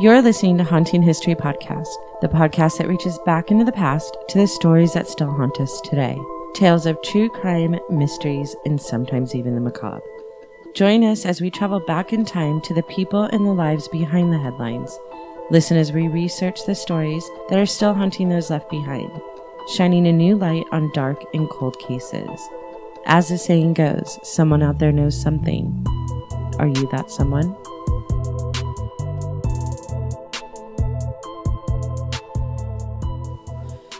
You're listening to Haunting History Podcast, the podcast that reaches back into the past to the stories that still haunt us today. Tales of true crime, mysteries, and sometimes even the macabre. Join us as we travel back in time to the people and the lives behind the headlines. Listen as we research the stories that are still haunting those left behind, shining a new light on dark and cold cases. As the saying goes, someone out there knows something. Are you that someone?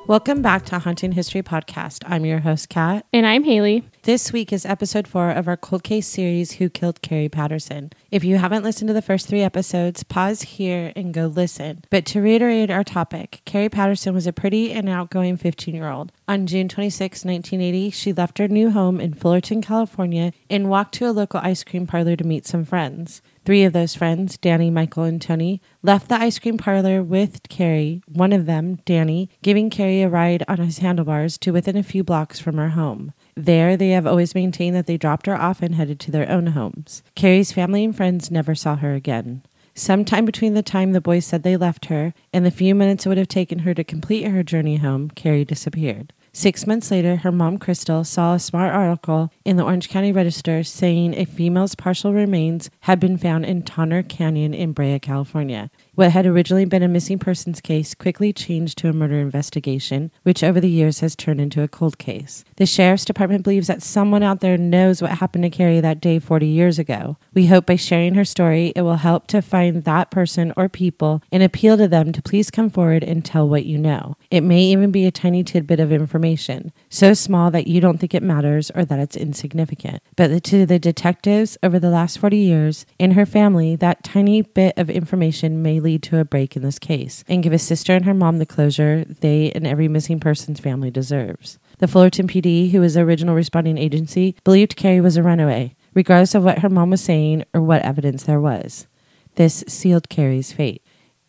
Welcome back to Haunting History Podcast. I'm your host, Kat. And I'm Haley. This week is episode four of our cold case series, Who Killed Carrie Patterson. If you haven't listened to the first three episodes, pause here and go listen. But to reiterate our topic, Carrie Patterson was a pretty and outgoing 15 year old. On June 26, 1980, she left her new home in Fullerton, California, and walked to a local ice cream parlor to meet some friends. Three of those friends, Danny, Michael, and Tony, left the ice cream parlor with Carrie, one of them, Danny, giving Carrie a ride on his handlebars to within a few blocks from her home. There, they have always maintained that they dropped her off and headed to their own homes. Carrie's family and friends never saw her again. Sometime between the time the boys said they left her and the few minutes it would have taken her to complete her journey home, Carrie disappeared. Six months later, her mom, Crystal, saw a smart article in the Orange County Register saying a female's partial remains had been found in Tonner Canyon in Brea, California. What had originally been a missing persons case quickly changed to a murder investigation, which over the years has turned into a cold case. The sheriff's department believes that someone out there knows what happened to Carrie that day 40 years ago. We hope by sharing her story, it will help to find that person or people and appeal to them to please come forward and tell what you know. It may even be a tiny tidbit of information, so small that you don't think it matters or that it's insignificant. But to the detectives over the last 40 years and her family, that tiny bit of information may lead to a break in this case and give his sister and her mom the closure they and every missing person's family deserves. The Fullerton PD, who was the original responding agency, believed Carrie was a runaway, regardless of what her mom was saying or what evidence there was. This sealed Carrie's fate.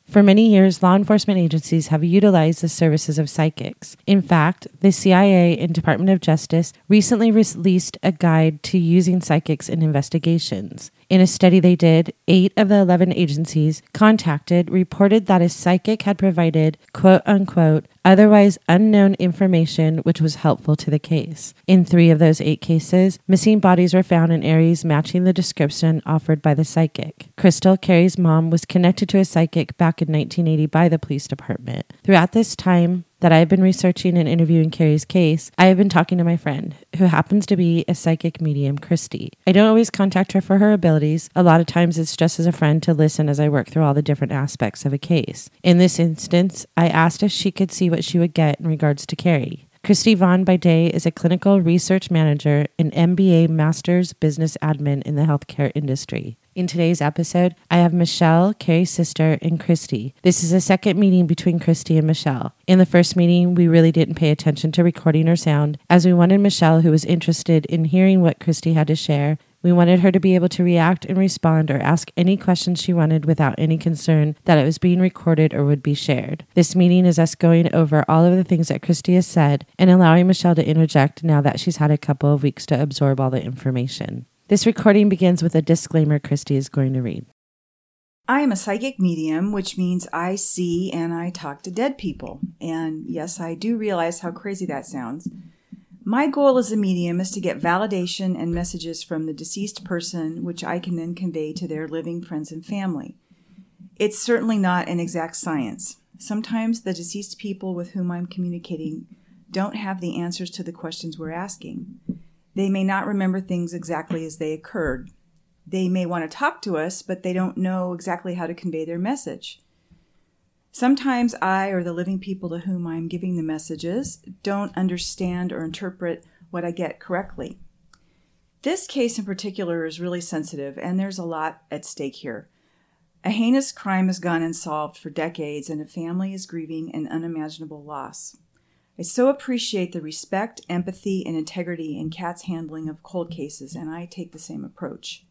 For many years, law enforcement agencies have utilized the services of psychics. In fact, the CIA and Department of Justice recently released a guide to using psychics in investigations. In a study they did, eight of the 11 agencies contacted reported that a psychic had provided quote unquote otherwise unknown information which was helpful to the case. In three of those eight cases, missing bodies were found in areas matching the description offered by the psychic. Crystal, Carrie's mom, was connected to a psychic back in 1980 by the police department. Throughout this time, that I've been researching and interviewing Carrie's case, I have been talking to my friend, who happens to be a psychic medium, Christy. I don't always contact her for her abilities. A lot of times it's just as a friend to listen as I work through all the different aspects of a case. In this instance, I asked if she could see what she would get in regards to Carrie. Christy Vaughn by day is a clinical research manager and MBA Master's Business Admin in the healthcare industry. In today's episode, I have Michelle, Carrie's sister, and Christy. This is a second meeting between Christy and Michelle. In the first meeting, we really didn't pay attention to recording or sound, as we wanted Michelle, who was interested in hearing what Christy had to share, we wanted her to be able to react and respond or ask any questions she wanted without any concern that it was being recorded or would be shared. This meeting is us going over all of the things that Christy has said and allowing Michelle to interject now that she's had a couple of weeks to absorb all the information. This recording begins with a disclaimer Christy is going to read. I am a psychic medium, which means I see and I talk to dead people. And yes, I do realize how crazy that sounds. My goal as a medium is to get validation and messages from the deceased person, which I can then convey to their living friends and family. It's certainly not an exact science. Sometimes the deceased people with whom I'm communicating don't have the answers to the questions we're asking. They may not remember things exactly as they occurred. They may want to talk to us, but they don't know exactly how to convey their message. Sometimes I or the living people to whom I am giving the messages don't understand or interpret what I get correctly. This case in particular is really sensitive, and there's a lot at stake here. A heinous crime has gone unsolved for decades, and a family is grieving an unimaginable loss. I so appreciate the respect, empathy, and integrity in Kat's handling of cold cases, and I take the same approach.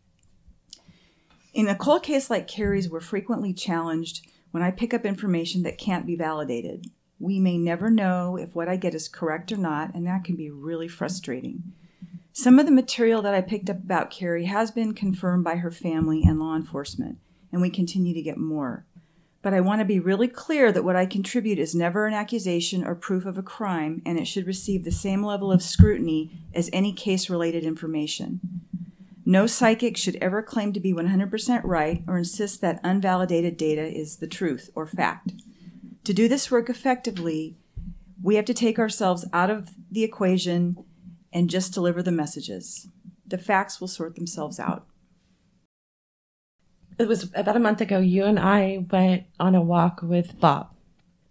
In a cold case like Carrie's, we're frequently challenged when I pick up information that can't be validated. We may never know if what I get is correct or not, and that can be really frustrating. Some of the material that I picked up about Carrie has been confirmed by her family and law enforcement, and we continue to get more. But I want to be really clear that what I contribute is never an accusation or proof of a crime, and it should receive the same level of scrutiny as any case related information. No psychic should ever claim to be 100% right or insist that unvalidated data is the truth or fact. To do this work effectively, we have to take ourselves out of the equation and just deliver the messages. The facts will sort themselves out. It was about a month ago, you and I went on a walk with Bob.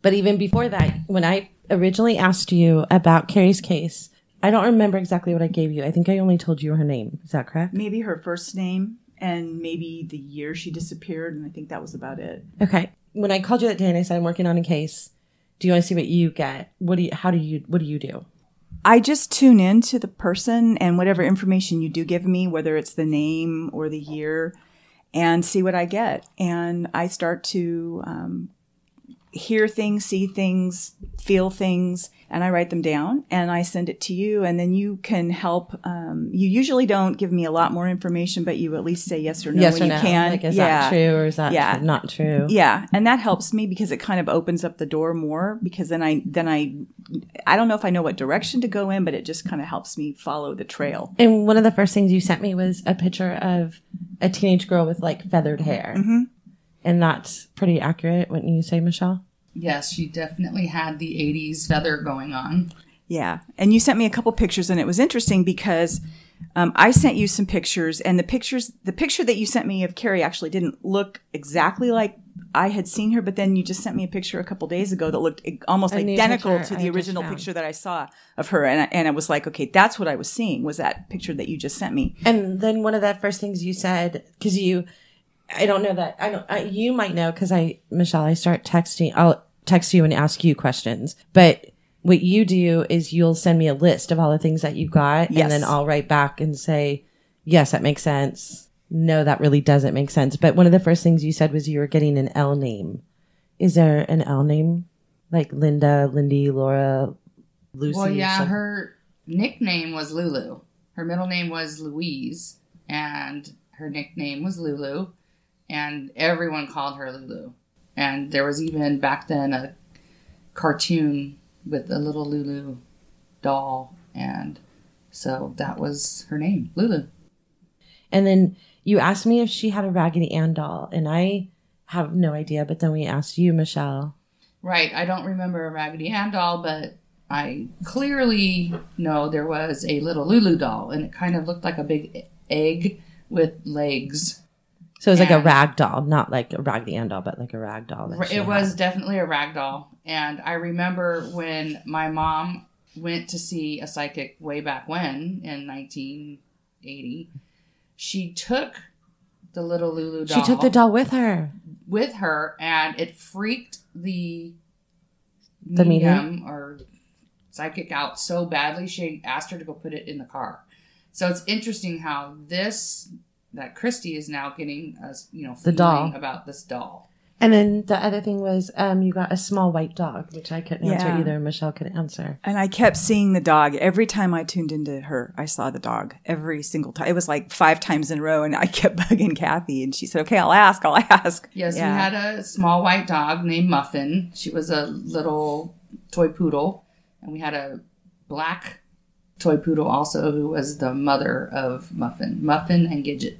But even before that, when I originally asked you about Carrie's case, I don't remember exactly what I gave you. I think I only told you her name. Is that correct? Maybe her first name and maybe the year she disappeared, and I think that was about it. Okay. When I called you that day and I said I'm working on a case, do you want to see what you get? What do you? How do you? What do you do? I just tune in to the person and whatever information you do give me, whether it's the name or the year, and see what I get. And I start to um, hear things, see things, feel things, and I write them down and I send it to you. And then you can help. Um, you usually don't give me a lot more information, but you at least say yes or no yes when or you no? can. Like, is yeah. that true or is that Yeah. not true? Yeah, and that helps me because it kind of opens up the door more because then I then I I don't know if I know what direction to go in, but it just kind of helps me follow the trail. And one of the first things you sent me was a picture of a teenage girl with like feathered hair. Mm-hmm. And that's pretty accurate, wouldn't you say, Michelle? Yes, she definitely had the 80s feather going on. Yeah, and you sent me a couple pictures, and it was interesting because um, I sent you some pictures, and the pictures, the picture that you sent me of Carrie actually didn't look exactly like I had seen her, but then you just sent me a picture a couple days ago that looked almost A identical to the just original picture that I saw of her, and I, and I was like, okay, that's what I was seeing was that picture that you just sent me. And then one of the first things you said, because you, I don't know that, I don't, I, you might know, because I, Michelle, I start texting, I'll text you and ask you questions. But what you do is you'll send me a list of all the things that you got, Yes. and then I'll write back and say, yes, that makes sense. No, that really doesn't make sense. But one of the first things you said was you were getting an L name. Is there an L name? Like Linda, Lindy, Laura, Lucy? Well, yeah, some- her nickname was Lulu. Her middle name was Louise, and her nickname was Lulu, and everyone called her Lulu. And there was even back then a cartoon with a little Lulu doll, and so that was her name, Lulu. And then you asked me if she had a Raggedy Ann doll, and I have no idea. But then we asked you, Michelle. Right. I don't remember a Raggedy Ann doll, but I clearly know there was a little Lulu doll, and it kind of looked like a big egg with legs. So it was like a rag doll, not like a Raggedy Ann doll, but like a rag doll. It was had. definitely a rag doll. And I remember when my mom went to see a psychic way back when in 1980, she took the little Lulu doll She took the doll with her. with her and it freaked the The medium or psychic out so badly she asked her to go put it in the car so it's interesting how this that christy is now getting us you know The doll. feeling about this doll And then the other thing was, um, you got a small white dog, which I couldn't answer either. Michelle couldn't answer. And I kept seeing the dog every time I tuned into her. I saw the dog every single time. It was like five times in a row, and I kept bugging Kathy, and she said, "Okay, I'll ask. I'll ask." yes Yeah. we had a small white dog named muffin she was a little toy poodle and we had a black toy poodle also who was the mother of muffin muffin and gidget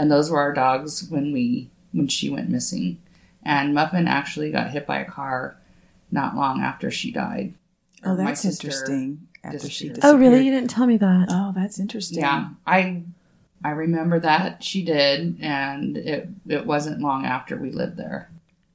and those were our dogs when we when she went missing and muffin actually got hit by a car not long after she died Oh, that's interesting. After she disappeared. disappeared. Oh, really? You didn't tell me that. Oh, that's interesting. yeah i i remember that she did and it it wasn't long after we lived there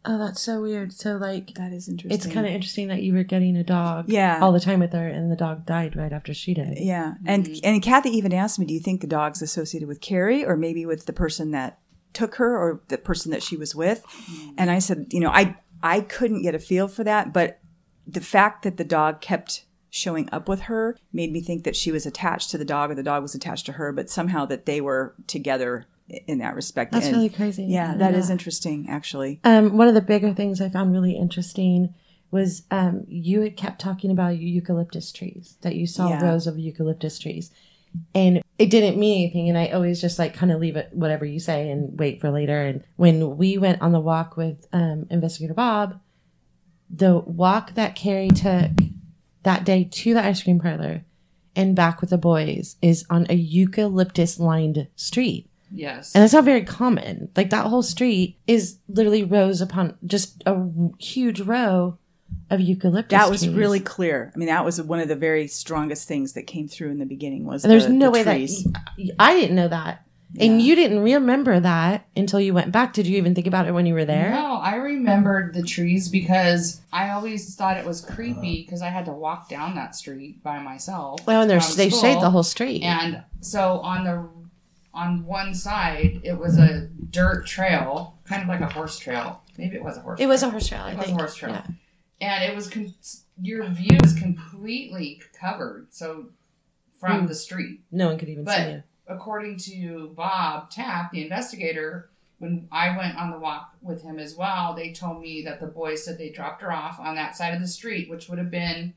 Oh, that's so weird. So, like, that is interesting. it's kind of interesting that you were getting a dog Yeah. all the time with her, and the dog died right after she did. Yeah, and mm-hmm. and Kathy even asked me, "Do you think the dog's associated with Carrie, or maybe with the person that took her, or the person that she was with?" Mm-hmm. And I said, "You know, I I couldn't get a feel for that, but the fact that the dog kept showing up with her made me think that she was attached to the dog, or the dog was attached to her, but somehow that they were together in that respect. That's And, really crazy. Yeah, that is interesting, actually. Um, one of the bigger things I found really interesting was um, you had kept talking about eucalyptus trees that you saw Yeah. rows of eucalyptus trees, and it didn't mean anything and i always just like kind of leave it whatever you say and wait for later and when we went on the walk with um, investigator bob the walk that carrie took that day to the ice cream parlor and back with the boys is on a eucalyptus lined street Yes. and that's not very common like that whole street is literally rows upon just a huge row of eucalyptus That was trees. really clear. I mean, that was one of the very strongest things that came through in the beginning was and there's the- no the way trees. that I didn't know that. And you didn't remember that until you went back. Did you even think about it when you were there? No, I remembered the trees because I always thought it was creepy uh-huh. because I had to walk down that street by myself. Well, and they school. shade the whole street. And so on the on one side, it was a dirt trail, kind of like a horse trail. Maybe it was a horse. Trail. It was a horse trail. I It was a horse trail. Yeah. and it was con- your view was completely covered. So from Hmm. the street, No one could even But- see you. according to Bob Tapp, the investigator, when I went on the walk with him as well, they told me that the boys said they dropped her off on that side of the street, which would have been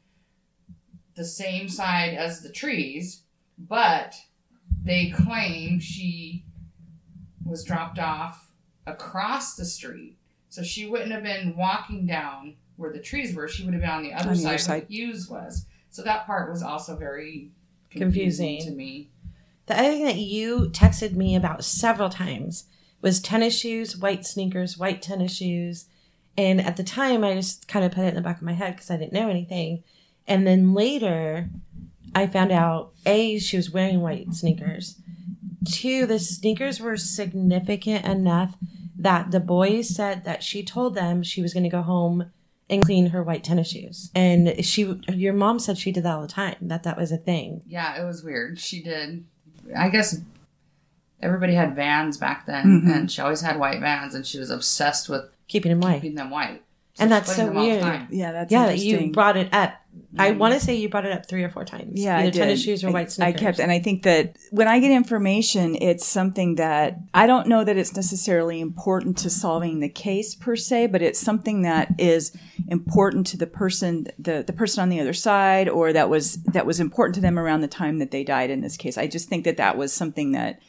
the same side as the trees, but they claim she was dropped off across the street. So she wouldn't have been walking down where the trees were. She would have been on the other On side, other side. where Hughes was. So that part was also very Confusing. confusing to me. The other thing that you texted me about several times was tennis shoes, white sneakers, white tennis shoes. And at the time, I just kind of put it in the back of my head because I didn't know anything. And then later, I found out A, she was wearing white sneakers. Two, the sneakers were significant enough that the boys said that she told them she was going to go home and clean her white tennis shoes. And she, your mom said she did that all the time, that that was a thing. Yeah, it was weird. She did. I guess everybody had vans back then, Mhm. and she always had white vans, and she was obsessed with Keeping them white. keeping them white. And that's so them all the weird. Yeah, that's yeah, interesting. you brought it up. I Mhm. want to say you brought it up three or four times. Yeah, either I did. tennis shoes or I- white sneakers. I kept, and I think that when I get information, it's something that I don't know that it's necessarily important to solving the case per se, but it's something that is important to the person, the the person on the other side, or that was that was important to them around the time that they died. In this case, I just think that that was something that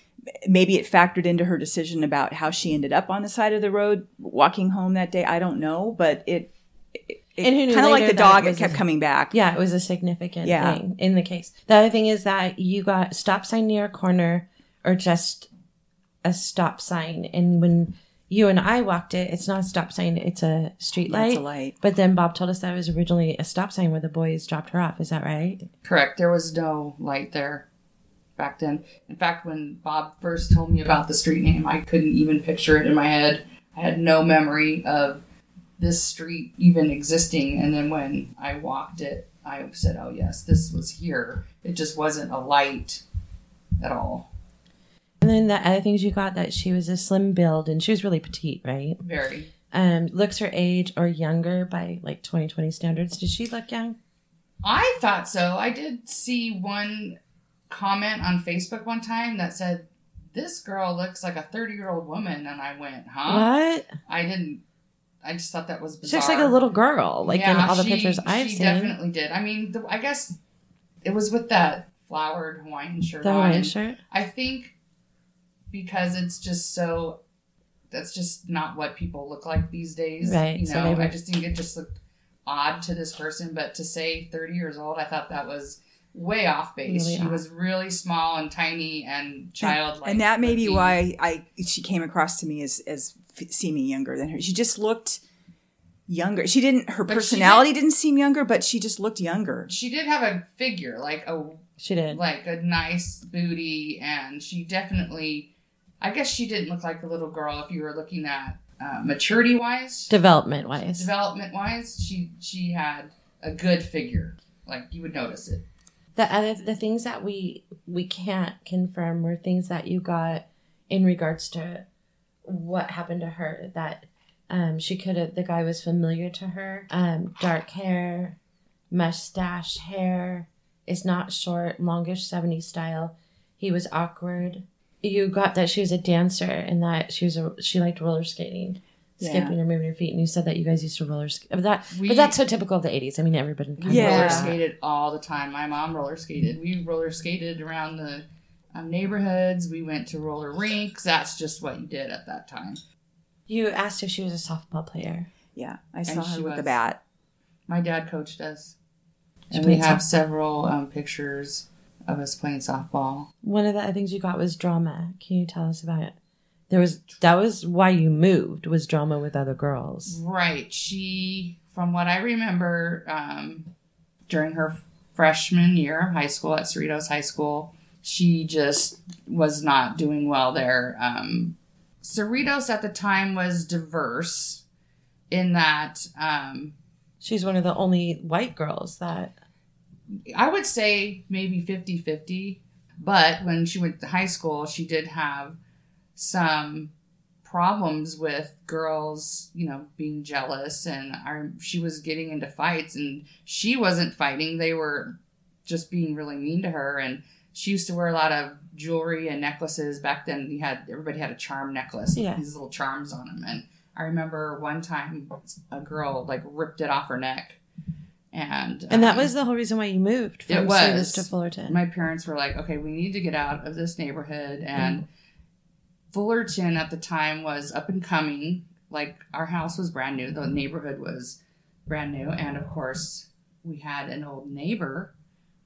maybe it factored into her decision about how she ended up on the side of the road walking home that day. I don't know, but it. it And who knew kind of like the dog, it it kept a- coming back. yeah, it was a significant Yeah. thing in the case. The other thing is that you got stop sign near a corner or just a stop sign. And when you and I walked it, it's not a stop sign, it's a street That's light. a light. But then Bob told us that it was originally a stop sign where the boys dropped her off. Is that right? Correct. There was no light there back then. In fact, when Bob first told me about the street name, I couldn't even picture it in my head. I had no memory of this street even existing. And then when I walked it, I said, "Oh yes, this was here." It just wasn't a light at all. And then the other things you got that she was a slim build and she was really petite, right? Very. Um, looks her age or younger by like 2020 standards. Did she look young? I thought so. I did see one comment on Facebook one time that said, "This girl looks like a 30-year-old woman," and I went, "Huh?" What? I didn't. I just thought that was bizarre. She looks like a little girl, like in all the she- pictures I've seen. she seen. definitely did. I mean, the, I guess it was with that flowered Hawaiian shirt The. Hawaiian and shirt. I think because it's just so. That's just not what people look like these days. Right, You so know, were- I just think it just looked odd to this person. But to say 30 years old, I thought that was way off base. Really she odd. was really small and tiny and childlike. and that may be looking. why I she came across to me as as f- seeming younger than her. She just looked younger. She didn't. Her But she personality did, not seem younger, but she just looked younger. She did have a figure, like a She did. like a nice booty and she definitely i guess she didn't look like a little girl if you were looking at uh, maturity wise Development wise. development wise she she had a good figure like you would notice it the other the things that we we can't confirm were things that you got in regards to what happened to her that um she could have the guy was familiar to her. Um dark hair mustache hair is not short longish 70s style. He was awkward. You got that she was a dancer and that she was a she liked roller skating Yeah. skipping or moving her feet and you said that you guys used to roller skate but that We- but that's so typical of the 80s i mean everybody kind Yeah. roller roller skated all the time my mom roller skated we roller skated around the um, neighborhoods. We went to roller rinks. That's just what you did at that time. You asked if she was a softball player. Yeah, I saw she her with the was. bat. My dad coached us, She and we have soft- several um, pictures of us playing softball. One of the things you got was drama. Can you tell us about it? There was that was why you moved was drama with other girls. Right. She, from what I remember, um, during her freshman year of high school at Cerritos High School, she just was not doing well there. Um, Cerritos at the time was diverse in that um, She's one of the only white girls that I would say maybe 50 50. But when she went to high school, she did have some problems with girls, you know, being jealous. And I, she was getting into fights, and she wasn't fighting. They were just being really mean to her. And she used to wear a lot of jewelry and necklaces. Back then, you had everybody had a charm necklace Yeah. these little charms on them. And I remember one time a girl like ripped it off her neck. And and that um, was the whole reason why you moved from It was. To Fullerton. my parents were like, okay, we need to get out of this neighborhood. And Fullerton at the time was up and coming. Like our house was brand new, the neighborhood was brand new. And of course, we had an old neighbor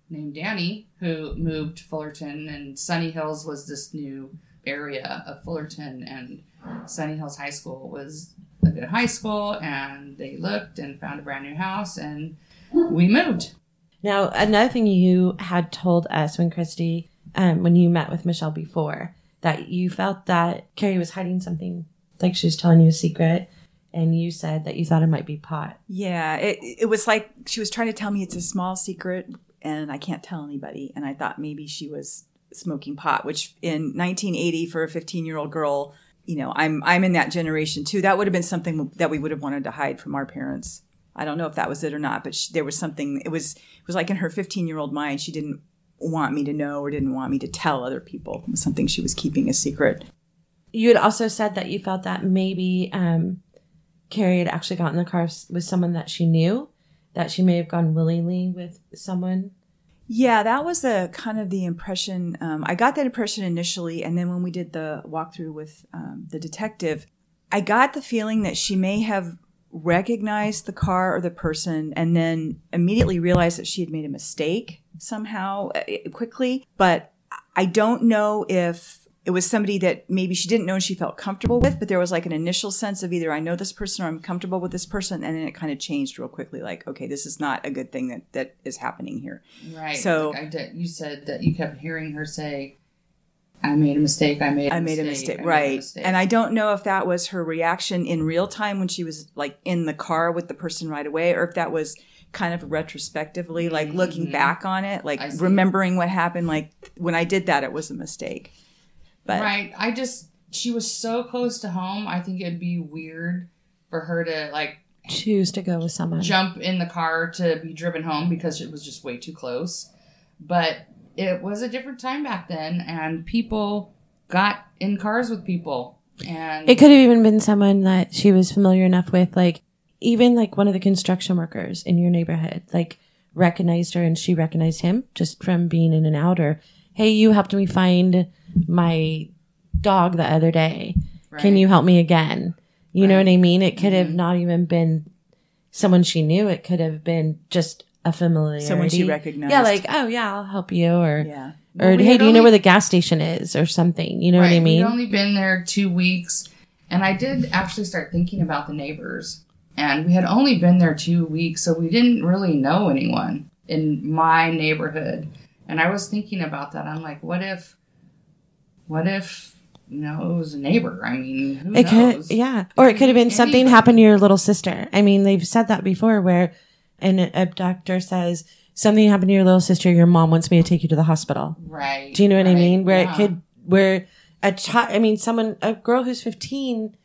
named Danny who moved to Fullerton, and Sunny Hills was this new area of Fullerton. And Sunny Hills High School was a good high school, and they looked and found a brand new house, and we moved. Now, another thing you had told us when Christy, um, when you met with Michelle before, that you felt that Carrie was hiding something, like she was telling you a secret, and you said that you thought it might be pot. Yeah, it it was like she was trying to tell me it's a small secret and I can't tell anybody. And I thought maybe she was smoking pot, which in 1980 for a 15 year old girl, you know, I'm I'm in that generation too. That would have been something that we would have wanted to hide from our parents. I don't know if that was it or not, but she, there was something. It was it was like in her 15 year old mind, she didn't want me to know or didn't want me to tell other people. It was something she was keeping a secret. You had also said that you felt that maybe um, Carrie had actually gotten in the car with someone that she knew, that she may have gone willingly with someone. Yeah, that was the kind of the impression. Um, I got that impression initially, and then when we did the walkthrough with um, the detective, I got the feeling that she may have recognized the car or the person, and then immediately realized that she had made a mistake somehow uh, quickly. But I don't know if it was somebody that maybe she didn't know and she felt comfortable with, but there was like an initial sense of either I know this person or I'm comfortable with this person, and then it kind of changed real quickly. Like, okay, this is not a good thing that that is happening here. Right. So- Like I did, you said that you kept hearing her say, "I made a mistake. I made. A I made a mistake, mistake, I made a right? mistake." And I don't know if that was her reaction in real time when she was like in the car with the person right away, or if that was kind of retrospectively, like looking Mhm. back on it, like remembering what happened. Like when I did that, it was a mistake. But right. I just she was so close to home. I think it'd be weird for her to like Choose to go with someone. jump in the car to be driven home because it was just way too close. But it was a different time back then, and people got in cars with people, and It could have even been someone that she was familiar enough with, like even like one of the construction workers in your neighborhood, like recognized her and she recognized him just from being in and out. Or, hey, you helped me find my dog the other day. Can you help me again? You know what I mean? It could have Mhm. not even been someone she knew. It could have been just a familiarity. someone she recognized. Yeah, like, oh yeah, I'll help you. Or, yeah, or Well, we hey, do you know where the gas station is or something? You know what I mean? We'd only been there two weeks, and I did actually start thinking about the neighbors. And we had only been there two weeks, so we didn't really know anyone in my neighborhood. And I was thinking about that. I'm like, what if, what if, you know, it was a neighbor? I mean, who It knows? could, yeah, or it could have been something happened to your little sister. I mean, they've said that before, where an abductor says something happened to your little sister. Your mom wants me to take you to the hospital. Right. Do you know what I mean? Where yeah. it could, where a child. I mean, someone, a girl who's fifteen.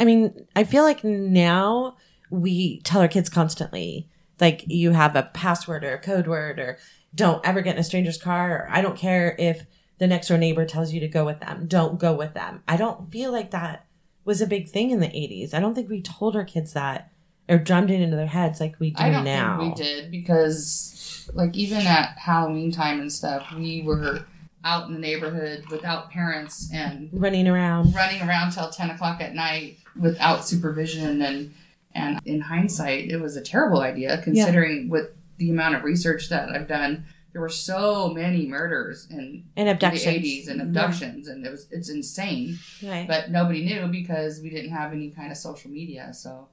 I mean, I feel like now we tell our kids constantly, like you have a password or a code word, or don't ever get in a stranger's car, or I don't care if the next door neighbor tells you to go with them, don't go with them. I don't feel like that was a big thing in the 80s. I don't think we told our kids that or drummed it into their heads like we do I don't now. think we did because, like, even at Halloween time and stuff, we were out in the neighborhood without parents and Running around. running around till 10 o'clock at night without supervision and and in hindsight it was a terrible idea considering with the amount of research that i've done there were so many murders in And abductions. the 80s and abductions and it was it's insane Right. but nobody knew because we didn't have any kind of social media so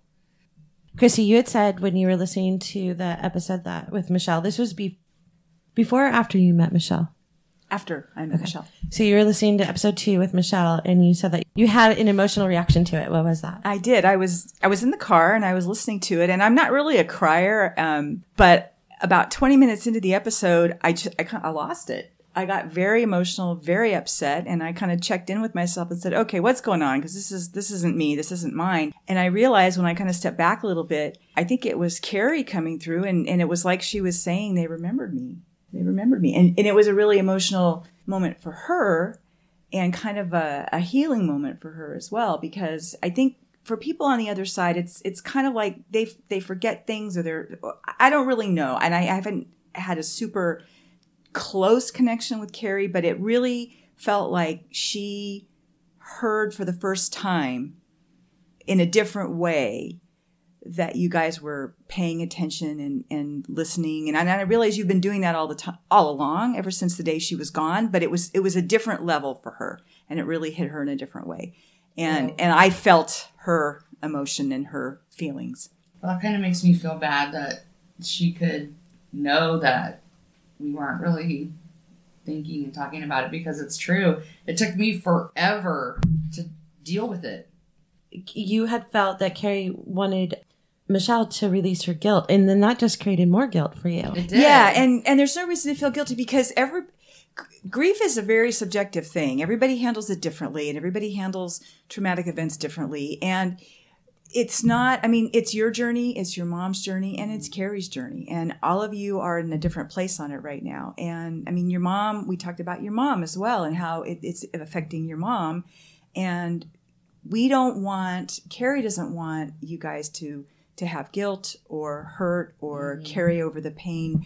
Chrissy, you had said when you were listening to the episode that with Michelle, this was be- before or after you met Michelle? After I met Michelle. So you were listening to episode two with Michelle and you said that you had an emotional reaction to it. What was that? I did. I was I was in the car and I was listening to it, and I'm not really a crier, um, but about 20 minutes into the episode, I just, I, I lost it. I got very emotional, very upset, and I kind of checked in with myself and said, "Okay, what's going on? Because this is this isn't me. This isn't mine." And I realized when I kind of stepped back a little bit, I think it was Carrie coming through, and and it was like she was saying, "They remembered me. They remembered me," and and it was a really emotional moment for her and kind of a, a healing moment for her as well because I think for people on the other side it's it's kind of like they they forget things or they're I don't really know. And I haven't had a super close connection with Carrie but it really felt like she heard for the first time in a different way that you guys were paying attention and, and listening. And I, and I realize you've been doing that all the time all along ever since the day she was gone but it was it was a different level for her and it really hit her in a different way. And and I felt her emotion and her feelings. Well that kind of makes me feel bad that she could know that we weren't really thinking and talking about it because it's true. It took me forever to deal with it. You had felt that Carrie wanted Michelle to release her guilt, and then that just created more guilt for you. it did. Yeah and and there's no reason to feel guilty because every grief is a very subjective thing. Everybody handles it differently and everybody handles traumatic events differently. And it's not i mean it's your journey it's your mom's journey and it's carrie's journey. And all of you are in a different place on it right now. And i mean your mom we talked about your mom as well and how it, it's affecting your mom. And we don't want carrie doesn't want you guys to to have guilt or hurt or carry over the pain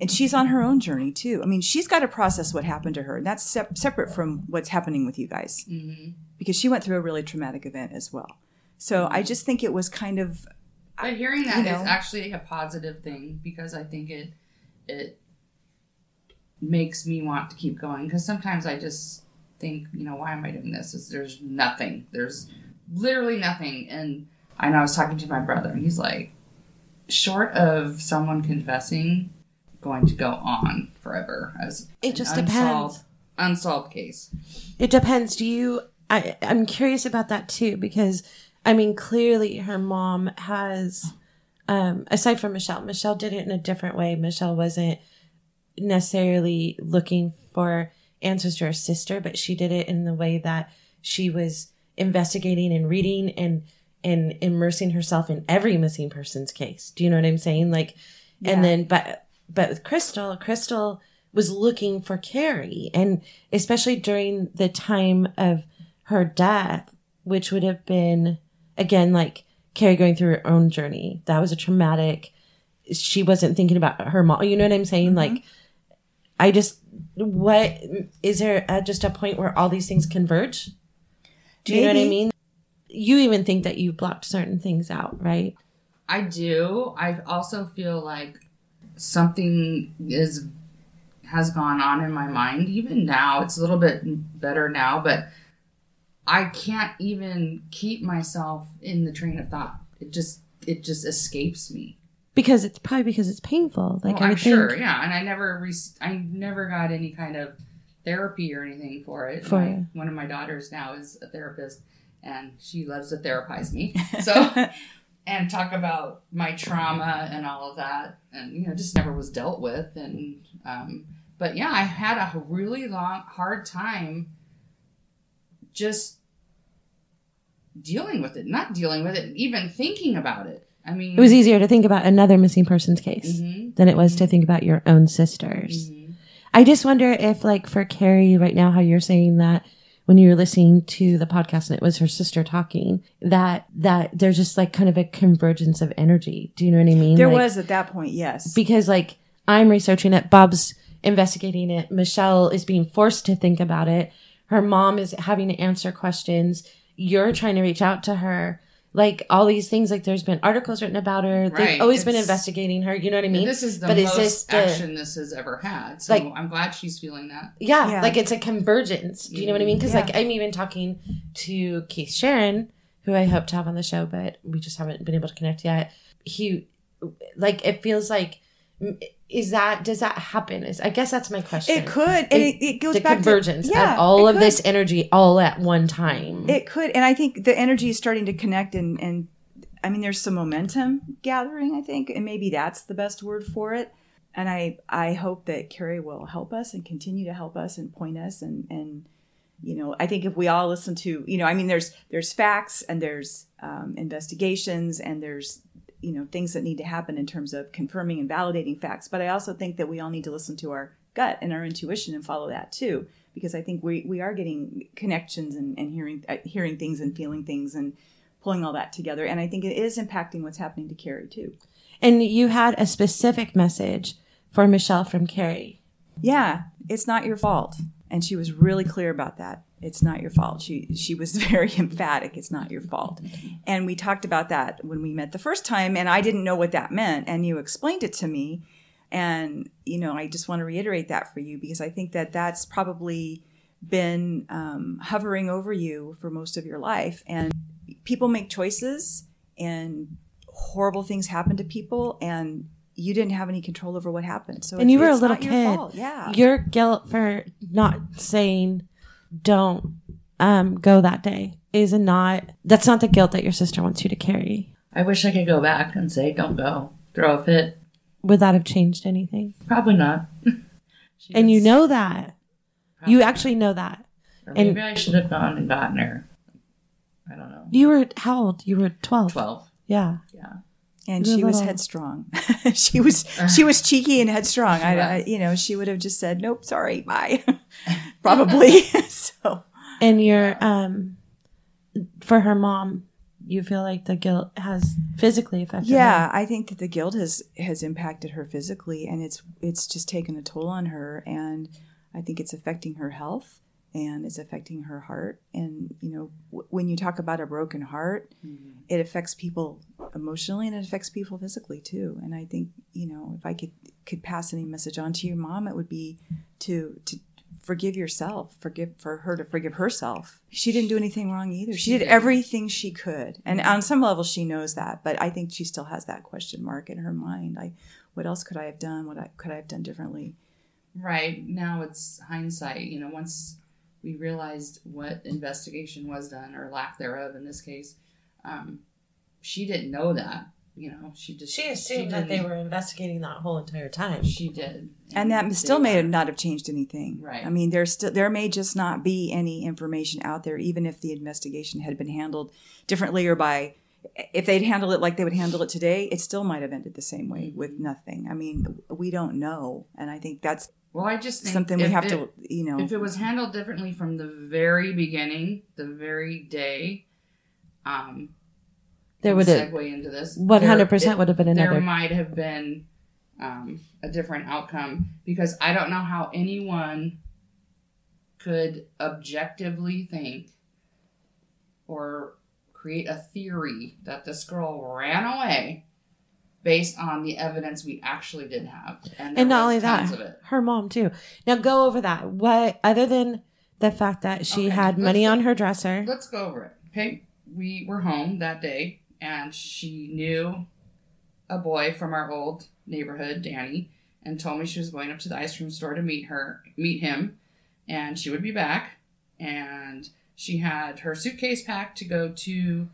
and she's on her own journey too i mean she's got to process what happened to her and that's sep- separate from what's happening with you guys hmm because she went through a really traumatic event as well so i just think it was kind of But hearing that you is actually a positive thing because I think it it makes me want to keep going. Because sometimes I just think, you know, why am I doing this? Is there's nothing. There's literally nothing. And I know I was talking to my brother, and he's like, short of someone confessing, going to go on forever as It just unsolved, depends. unsolved case. It depends. Do you? I, I'm curious about that too because I mean, clearly her mom has, um, aside from Michelle, Michelle did it in a different way. Michelle wasn't necessarily looking for answers to her sister, but she did it in the way that she was investigating and reading and and immersing herself in every missing person's case. Do you know what I'm saying? Like, Yeah. and then but but with Crystal, Crystal was looking for Carrie, and especially during the time of her death, which would have been again like Carrie going through her own journey. That was a traumatic. She wasn't thinking about her mom. You know what I'm saying? Like, I just what is there uh just a point where all these things converge? Do you know what I mean? You even think that you blocked certain things out, right? I do. I also feel like something is has gone on in my mind. Even now, it's a little bit better now, but I can't even keep myself in the train of thought. It just it just escapes me. Because it's probably because it's painful. Like Well, I I'm sure, yeah. And I never re- I never got any kind of therapy or anything for it. For My- it. one of my daughters now is a therapist, and she loves to therapize me. So and talk about my trauma and all of that, and you know, just never was dealt with. And um, but yeah, I had a really long, hard time just dealing with it, not dealing with it, even thinking about it. I mean, it was easier to think about another missing person's case Mhm. than it was to think about your own sisters. Mhm. I just wonder if, like, for Carrie right now, how you're saying that when you were listening to the podcast and it was her sister talking, that that there's just like kind of a convergence of energy. Do you know what I mean? there Like, was at that point yes because like I'm researching it. Bob's investigating it. Michelle is being forced to think about it. Her mom is having to answer questions. You're trying to reach out to her. Like all these things, like there's been articles written about her. They've Right, always been investigating her. You know what I mean? this is the but is most this the- action this has ever had. So Like- I'm glad she's feeling that. Yeah, Yeah. like it's a convergence. Do you know what I mean? Because Yeah. like I'm even talking to Keith Sharon, who I hope to have on the show, but we just haven't been able to connect yet. He, like, it feels like, is that does that happen? Is I guess that's my question. It could, and it, it goes the back convergence to yeah, of all of could. this energy all at one time. It could, and I think the energy is starting to connect, and and I mean, there's some momentum gathering. I think, and maybe that's the best word for it. And I I hope that Carrie will help us and continue to help us and point us and and you know I think if we all listen to you know I mean there's there's facts and there's um, investigations and there's you know things that need to happen in terms of confirming and validating facts. But I also think that we all need to listen to our gut and our intuition and follow that too because I think we, we are getting connections and, and hearing uh, hearing things and feeling things and pulling all that together. And I think it is impacting what's happening to Carrie too. and you had a specific message for Michelle from Carrie. Yeah, it's not your fault. And she was really clear about that. It's not your fault. She she was very emphatic. It's not your fault. And we talked about that when we met the first time and I didn't know what that meant and you explained it to me and you know, I just want to reiterate that for you because I think that that's probably been um, hovering over you for most of your life and people make choices and horrible things happen to people and you didn't have any control over what happened. So And it's- you were a little kid. fault. Yeah. Your guilt for not saying don't um, go that day is not that's not the guilt that your sister wants you to carry. I wish I could go back and say, don't go. Throw a fit. Would that have changed anything? Probably not. And you know that. You actually know that. Or and- maybe I should have gone and gotten her. I don't know. You were how old? You were 12. 12. Yeah. Yeah. And she was headstrong. she was she was cheeky and headstrong. I, I you know she would have just said nope, sorry, bye, probably. so And your um for her mom, you feel like the guilt has physically affected yeah, her. I think that the guilt has has impacted her physically, and it's it's just taken a toll on her, and I think it's affecting her health and it's affecting her heart. And you know, w- when you talk about a broken heart, mm-hmm. it affects people emotionally and it affects people physically too. And I think you know, if I could could pass any message on to your mom, it would be to to forgive yourself, forgive for her to forgive herself. She didn't do anything wrong either. She, She did everything she could, and on some level, she knows that. But I think she still has that question mark in her mind. Like, what else could I have done? What I, could I have done differently? Right. Now it's hindsight. You know, once we realized what investigation was done, or lack thereof in this case, um, she didn't know that. You know, she just She assumed that they were investigating that whole entire time. She did, and that still may were- not have changed anything. Right. I mean, there's still there may just not be any information out there, even if the investigation had been handled differently or by if they'd handled it like they would handle it today, it still might have ended the same way with nothing. I mean, we don't know, and I think that's Well, I just think something we have it- to, you know. If it was handled differently from the very beginning, the very day, um, there would have segue into this. One hundred percent would have been There might have been um, a different outcome because I don't know how anyone could objectively think or create a theory that this girl ran away based on the evidence we actually did have. And, and not only that, her mom too. Now go over that. What other than the fact that she Okay, had money go- on her dresser? Let's go over it. Okay. We were home that day and she knew a boy from our old neighborhood, Danny, and told me she was going up to the ice cream store to meet her meet him and she would be back. And she had her suitcase packed to go to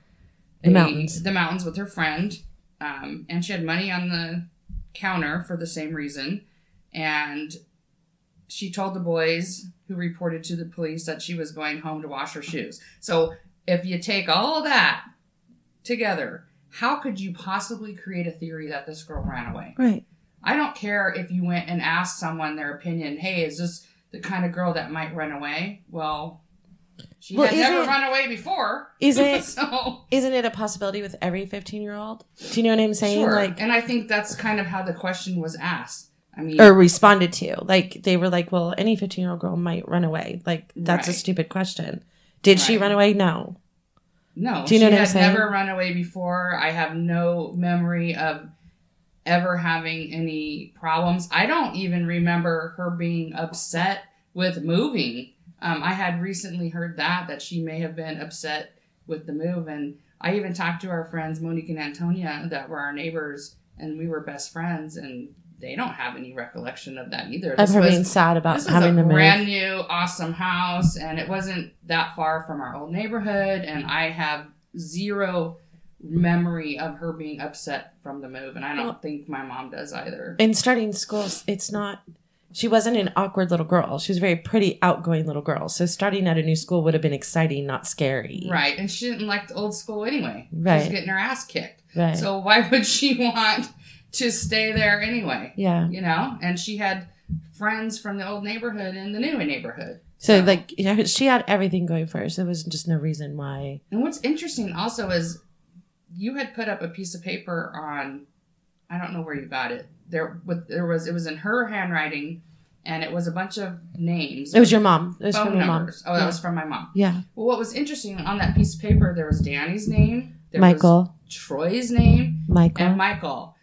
The mountains. the mountains with her friend. Um, and she had money on the counter for the same reason. And she told the boys who reported to the police that she was going home to wash her shoes. So if you take all of that together, how could you possibly create a theory that this girl ran away? Right. I don't care if you went and asked someone their opinion. Hey, is this the kind of girl that might run away? Well, she Well, had never run away before. Is it- so Isn't it a possibility with every fifteen year old? Do you know what I'm saying? sure. Like and I think that's kind of how the question was asked. I mean, or responded to. Like they were like, "Well, any 15-year-old girl might run away." Like that's a stupid question. Did she run away? No. No, Do you know she what I'm saying? never run away before. I have no memory of ever having any problems. I don't even remember her being upset with moving. Um, I had recently heard that that she may have been upset with the move, and I even talked to our friends Monique and Antonia that were our neighbors, and we were best friends, and they don't have any recollection of that either. Of her was- being sad about this was having a to move. brand new, awesome house, and it wasn't that far from our old neighborhood. And I have zero memory of her being upset from the move, and I don't Well- think my mom does either. in starting schools, it's not. She wasn't an awkward little girl. She was a very pretty, outgoing little girl. So starting at a new school would have been exciting, not scary. Right, and she didn't like the old school anyway. She was getting her ass kicked. Right. So why would she want to stay there anyway? yeah. You know, and she had friends from the old neighborhood and the new neighborhood. So like you know, she had everything going for her. So there was just no reason why. And what's interesting also is you had put up a piece of paper on I don't know where you got it. There with there was it was in her handwriting and it was a bunch of names. It was your mom. It was phone from your mom. Oh, that yeah. was from my mom. yeah. Well, what was interesting on that piece of paper there was Danny's name, there Michael. was Troy's name, Michael. and Michael.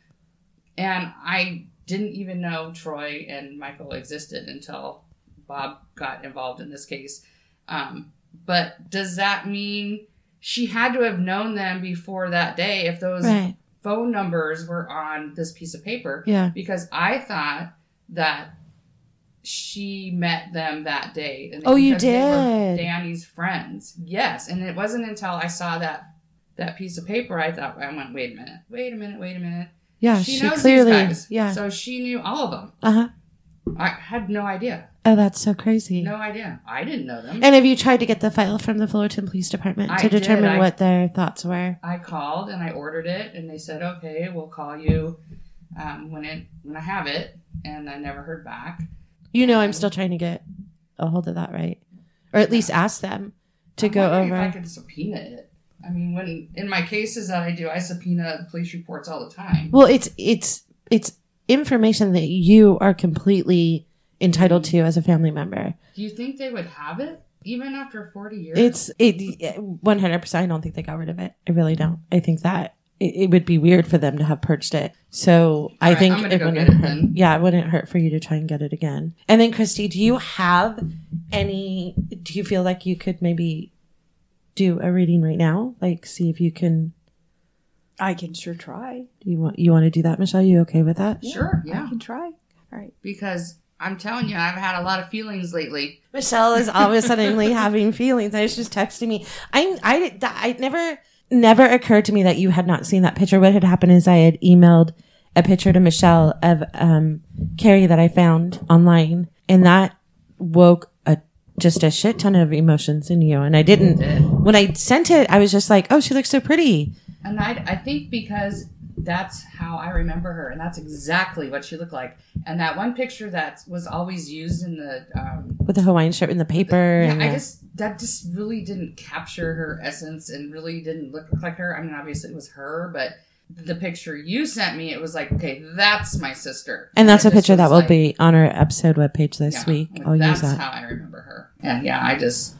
And I didn't even know Troy and Michael existed until Bob got involved in this case. Um, but does that mean she had to have known them before that day if those right. Phone numbers were on this piece of paper? Yeah. Because I thought that she met them that day. and Oh, you because they were did. Danny's friends. Yes, and it wasn't until I saw that that piece of paper I thought I went, wait a minute, wait a minute, wait a minute. Yeah. she, She, knows clearly. these guys. Yeah. So she knew all of them. uh huh. I had no idea. Oh, that's so crazy. No idea. I didn't know them. And have you tried to get the file from the Fullerton Police Department I to did. determine I- what their thoughts were? I called and I ordered it, and they said, "Okay, we'll call you um, when it when I have it." And I never heard back. You know, I'm still trying to get a hold of that, right? Or at least ask them to I'm go over. If I could subpoena it. I mean, when in my cases that I do, I subpoena police reports all the time. Well, it's it's it's information that you are completely entitled mm. to as a family member. Do you think they would have it even after forty years? It's it 100. percent I don't think they got rid of it. I really don't. I think that it, it would be weird for them to have purged it. So I All right, think it wouldn't it hurt. then. Yeah, it wouldn't hurt for you to try and get it again. And then, Christy, do you have any? Do you feel like you could maybe do a reading right now? Like, see if you can. I can sure try. Do you want you want to do that, Michelle? You okay with that? sure, I yeah, I can try. All right. because I'm telling you, I've had a lot of feelings lately. Michelle is all of a suddenly having feelings. I was just texting me. I, I, I never, never occurred to me that you had not seen that picture. What had happened is I had emailed a picture to Michelle of um, Carrie that I found online, and that woke a just a shit ton of emotions in you. And I didn't. did. When I sent it, I was just like, "Oh, she looks so pretty." And I, I think because that's how I remember her, and that's exactly what she looked like. And that one picture that was always used in the, um, With the Hawaiian shirt in the paper, yeah, and I the- just that just really didn't capture her essence, and really didn't look like her. I mean, obviously it was her, but the picture you sent me, it was like, okay, that's my sister. and that's a picture that will like- be on our episode webpage this yeah, week. I'll that's use that. how I remember her. And yeah, I just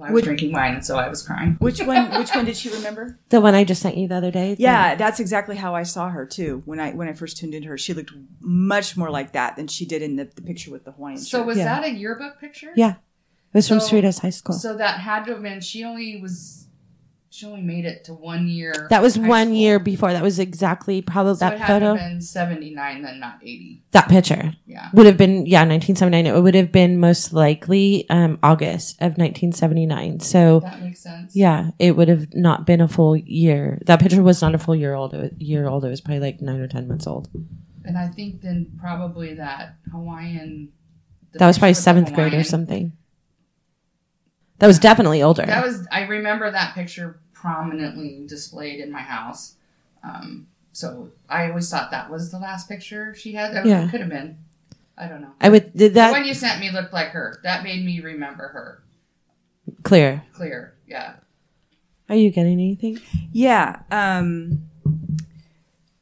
I was Would- drinking wine, and so I was crying. Which one? Which one did she remember? The one I just sent you the other day. the- Yeah, that's exactly how I saw her too. When I when I first tuned into her, she looked much more like that than she did in the, the picture with the Hawaiian So shirt. was Yeah. that a yearbook picture? Yeah. It was from So- Cerritos High School. So that had to have been. She only was. She only made it to one year. that was one school. year before. That was exactly probably So that photo. to been seventy nine, then not eighty. that picture Yeah. would have been yeah 1979. It would have been most likely um, August of 1979. So That makes sense. yeah, it would have not been a full year. That picture was not a full year old. It was, year old. It was probably like nine or ten months old. And I think then probably that Hawaiian. That was probably seventh grade or something. That was definitely older. That was. I remember that picture prominently displayed in my house. Um, so I always thought that was the last picture she had. That Yeah. could have been. I don't know. I would did the that one you sent me looked like her. That made me remember her clear. clear. Yeah. Are you getting anything? yeah. Um,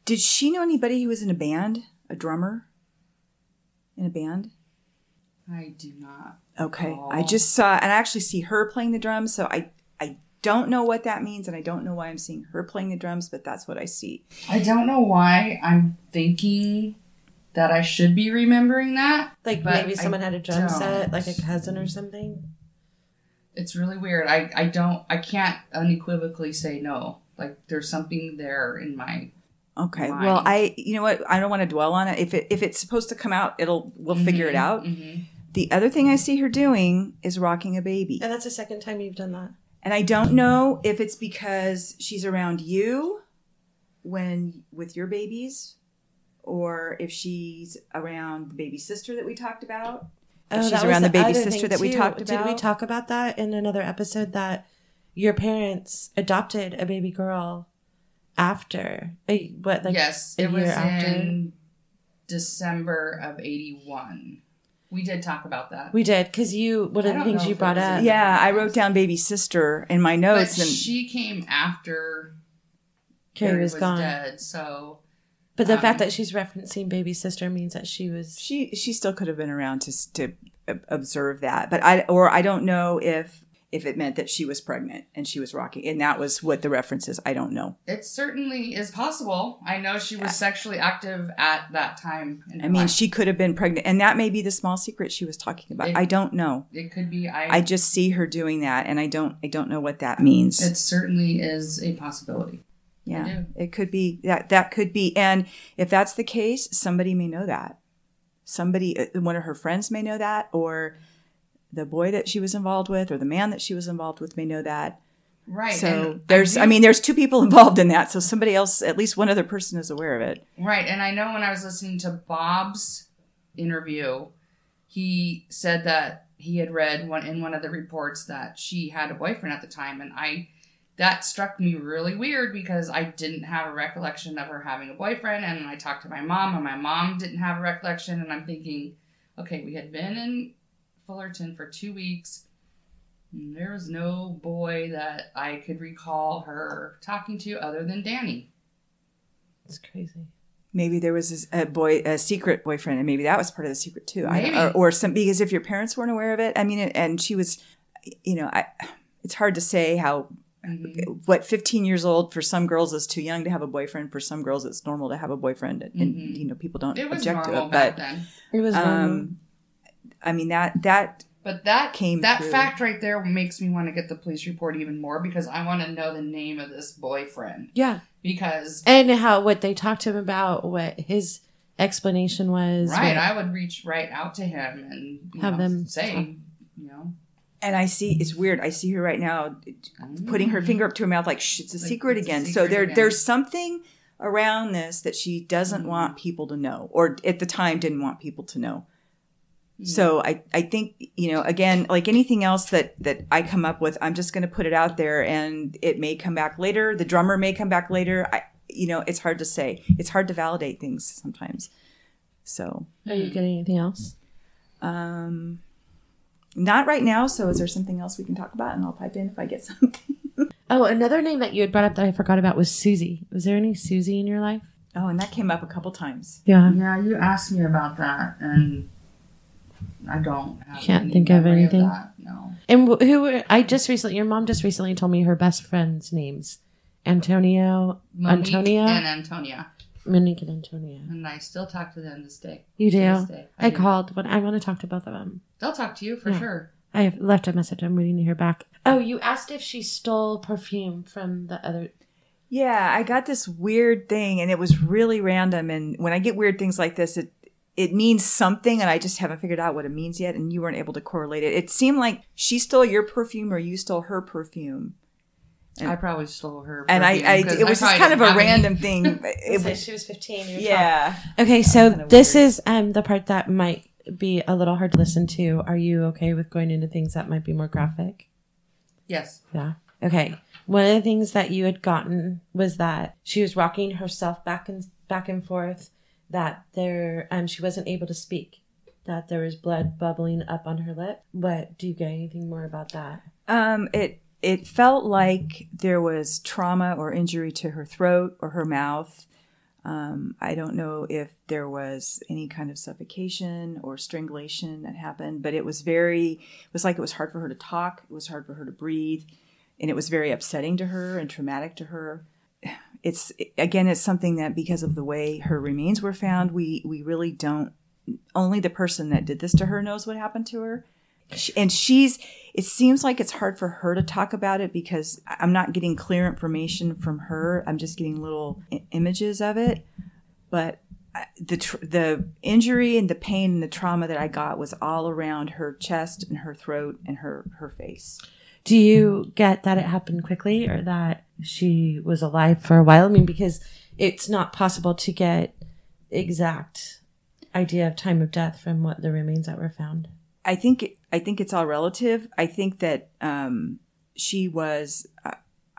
did she know anybody who was in a band, a drummer? in a band? I do not. Okay. I just saw, and I actually see her playing the drums. So I, I don't know what that means, and I don't know why I'm seeing her playing the drums, but that's what I see. I don't know why I'm thinking that I should be remembering that. Like But maybe I someone had a drum set, don't. like a cousin or something. It's really weird. I, I don't I can't unequivocally say no. Like there's something there in my Okay. Why? Well, I, you know what? I don't want to dwell on it. If it if it's supposed to come out, it'll we'll figure it Mhm, out. mhm. The other thing I see her doing is rocking a baby. And that's the second time you've done that. And I don't know if it's because she's around you when with your babies or if she's around the baby sister that we talked about. Oh, if she's Oh, that was around the baby sister thing, that we too. talked Did we talk about that in another episode that your parents adopted a baby girl after a, what like yes, a it was year after? in December of eighty one. We did talk about that. we did because you one I of the things you brought up Yeah, I wrote down baby sister in my but notes and she came after Carrie was, gone. dead. So But the Um, fact that she's referencing baby sister means that she was she she still could have been around to to observe that. But I or I don't know if if it meant that she was pregnant and she was rocking and that was what the reference is. I don't know. it certainly is possible. I know she was sexually active at that time. I mean, life. she could have been pregnant, and that may be the small secret she was talking about. It- I don't know. it could be. I. I just see her doing that, and I don't. I don't know what that means. it certainly is a possibility. yeah, it could be that. That could be, and if that's the case, somebody may know that. Somebody, uh, one of her friends may know that, or the boy that she was involved with, or the man that she was involved with may know that. Right. So and there's, do- I mean, there's two people involved in that. So somebody else, at least one other person, is aware of it. Right. And I know when I was listening to Bob's interview, he said that he had read one in one of the reports that she had a boyfriend at the time, and I that struck me really weird because I didn't have a recollection of her having a boyfriend, and I talked to my mom, and my mom didn't have a recollection, and I'm thinking, okay, we had been in Fullerton for two weeks. and There was no boy that I could recall her talking to other than Danny. it's crazy. maybe there was a boy a secret boyfriend and maybe that was part of the secret too I, or, or some because if your parents weren't aware of it i mean and she was you know i it's hard to say how Mhm. what 15 years old for some girls is too young to have a boyfriend for some girls it's normal to have a boyfriend and, and, Mhm. you know people don't It was object to it but then. It was normal. um i mean that that But that came that through. fact right there makes me want to get the police report even more because I want to know the name of this boyfriend yeah, because and how what they talked to him about, what his explanation was. right, what- I would reach right out to him and you Have know, them say, talk. you know, and i see it's weird i see her right now putting her finger up to her mouth like Shh, it's a Like, secret it's a again so there again. there's something around this that she doesn't Mhm. want people to know or at the time didn't want people to know So i i think you know again like anything else that that i come up with i'm just going to put it out there and it may come back later. The drummer may come back later. I you know it's hard to say. It's hard to validate things sometimes. So. Are you getting anything else? um not right now. So is there something else we can talk about? And i'll pipe in if i get something. Oh, another name that you had brought up that I forgot about was Susie. Was there any Susie in your life? oh and that came up a couple times. Yeah. yeah, you asked me about that and I don't have Can't any think of memory anything? that, no. And wh- who were, I just recently, your mom just recently told me her best friends' names Antonio, Monique Antonia? and Antonia, Monique, and Antonio. and I still talk to them this day. You do? this day. I do. called, but I want to talk to both of them. They'll talk to you for Yeah. sure. I have left a message. I'm waiting to hear back. Oh, you asked if she stole perfume from the other. Yeah, I got this weird thing and it was really random and when I get weird things like this it it means something and I just haven't figured out what it means yet and you weren't able to correlate it. It seemed like she stole your perfume or you stole her perfume. And- I probably stole her. And I, perfume, I 'cause it was just kind of a have any. random thing. It was, she was 15. yeah. Okay, so kinda this weird. is um the part that might be a little hard to listen to. Are you okay with going into things that might be more graphic? Yes. Yeah. Okay. One of the things that you had gotten was that she was rocking herself back and back and forth. That there, um, she wasn't able to speak. That there was blood bubbling up on her lip. But do you get anything more about that? Um, it it felt like there was trauma or injury to her throat or her mouth. Um, I don't know if there was any kind of suffocation or strangulation that happened, but it was very, it was like it was hard for her to talk. It was hard for her to breathe. And it was very upsetting to her and traumatic to her. It's, again, it's something that because of the way her remains were found, we, we really don't, only the person that did this to her knows what happened to her. And she's, it seems like it's hard for her to talk about it because I'm not getting clear information from her. I'm just getting little images of it. But uh, the tr- the injury and the pain and the trauma that I got was all around her chest and her throat and her her face. Do you get that it happened quickly or that she was alive for a while? I mean, because it's not possible to get exact idea of time of death from what the remains that were found. I think I think it's all relative. I think that um, she was.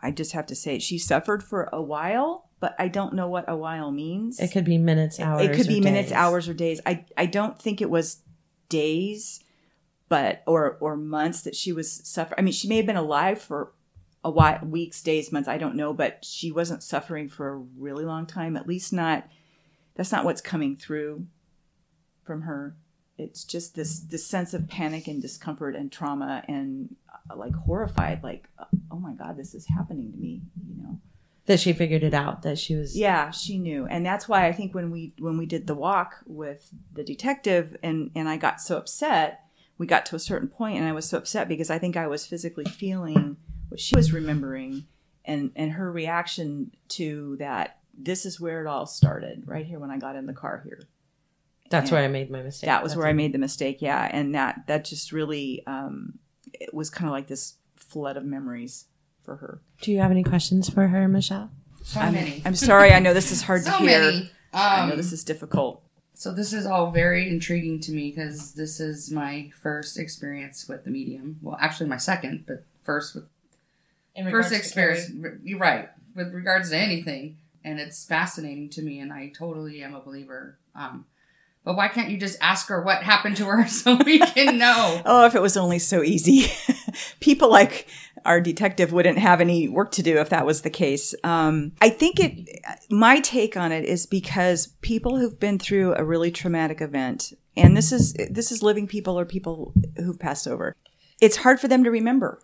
I just have to say she suffered for a while, but I don't know what a while means. It could be minutes, hours. it could or be minutes days. hours or days i i don't think it was days but or or months that she was suffering i mean she may have been alive for a while weeks days months i don't know but she wasn't suffering for a really long time at least not that's not what's coming through from her it's just this this sense of panic and discomfort and trauma and uh, like horrified like oh my god this is happening to me you know That she figured it out. That she was. yeah, she knew, and that's why I think when we when we did the walk with the detective, and and I got so upset, we got to a certain point, and I was so upset because I think I was physically feeling what she was remembering, and and her reaction to that. This is where it all started, right here when I got in the car here. That's Yeah. where I made my mistake. That was That's where I made the mistake. Yeah, and that that just really um, it was kind of like this flood of memories for her. Do you have any questions for her, Michelle? So I'm, many. I'm sorry. I know this is hard so to hear. many. I Um, know this is difficult. So this is all very intriguing to me because this is my first experience with the medium. Well, actually my second, but first with first experience. You're right with regards to anything, and it's fascinating to me, and I totally am a believer. Um, but why can't you just ask her what happened to her so we can know? Oh, if it was only so easy. People like our detective wouldn't have any work to do if that was the case. Um, I think it, my take on it is because people who've been through a really traumatic event, and this is, this is living people or people who've passed over, it's hard for them to remember.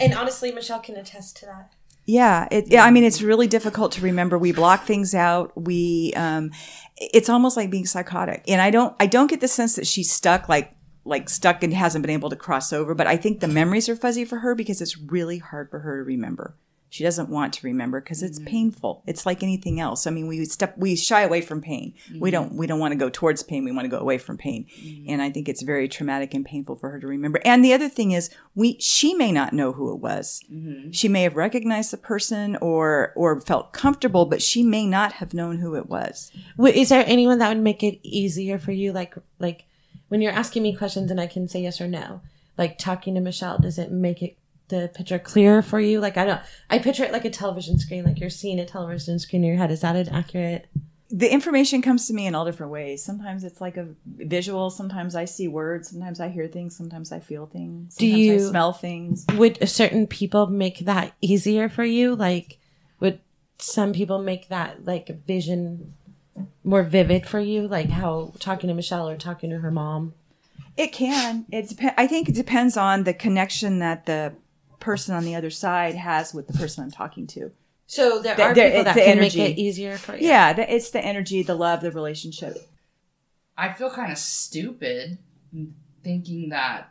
And honestly, Michelle can attest to that. Yeah, it, yeah. I mean, it's really difficult to remember. We block things out. We, um, it's almost like being psychotic. And I don't, I don't get the sense that she's stuck, like, like stuck and hasn't been able to cross over. But I think the memories are fuzzy for her because it's really hard for her to remember. She doesn't want to remember because it's mm-hmm. painful. It's like anything else. I mean, we step, we shy away from pain. We mm-hmm. don't, we don't want to go towards pain. We want to go away from pain. Mm-hmm. And I think it's very traumatic and painful for her to remember. And the other thing is, we, she may not know who it was she may have recognized the person or or felt comfortable but she may not have known who it was Wait, Is there anyone that would make it easier for you? Like, like when you're asking me questions and I can say yes or no. Like talking to Michelle, does it make it the picture clearer for you? Like I don't. I picture it like a television screen. Like you're seeing a television screen in your head. Is that an accurate? the information comes to me in all different ways sometimes it's like a visual sometimes i see words sometimes i hear things sometimes i feel things Do you- I smell things Would certain people make that easier for you? Like, would some people make that like vision more vivid for you? Like how talking to Michelle or talking to her mom. it can it dep- i think it depends on the connection that the person on the other side has with the person i'm talking to So there The- are there- people it's that the can energy. make it easier for you. yeah the, it's the energy the love the relationship I feel kind of stupid thinking that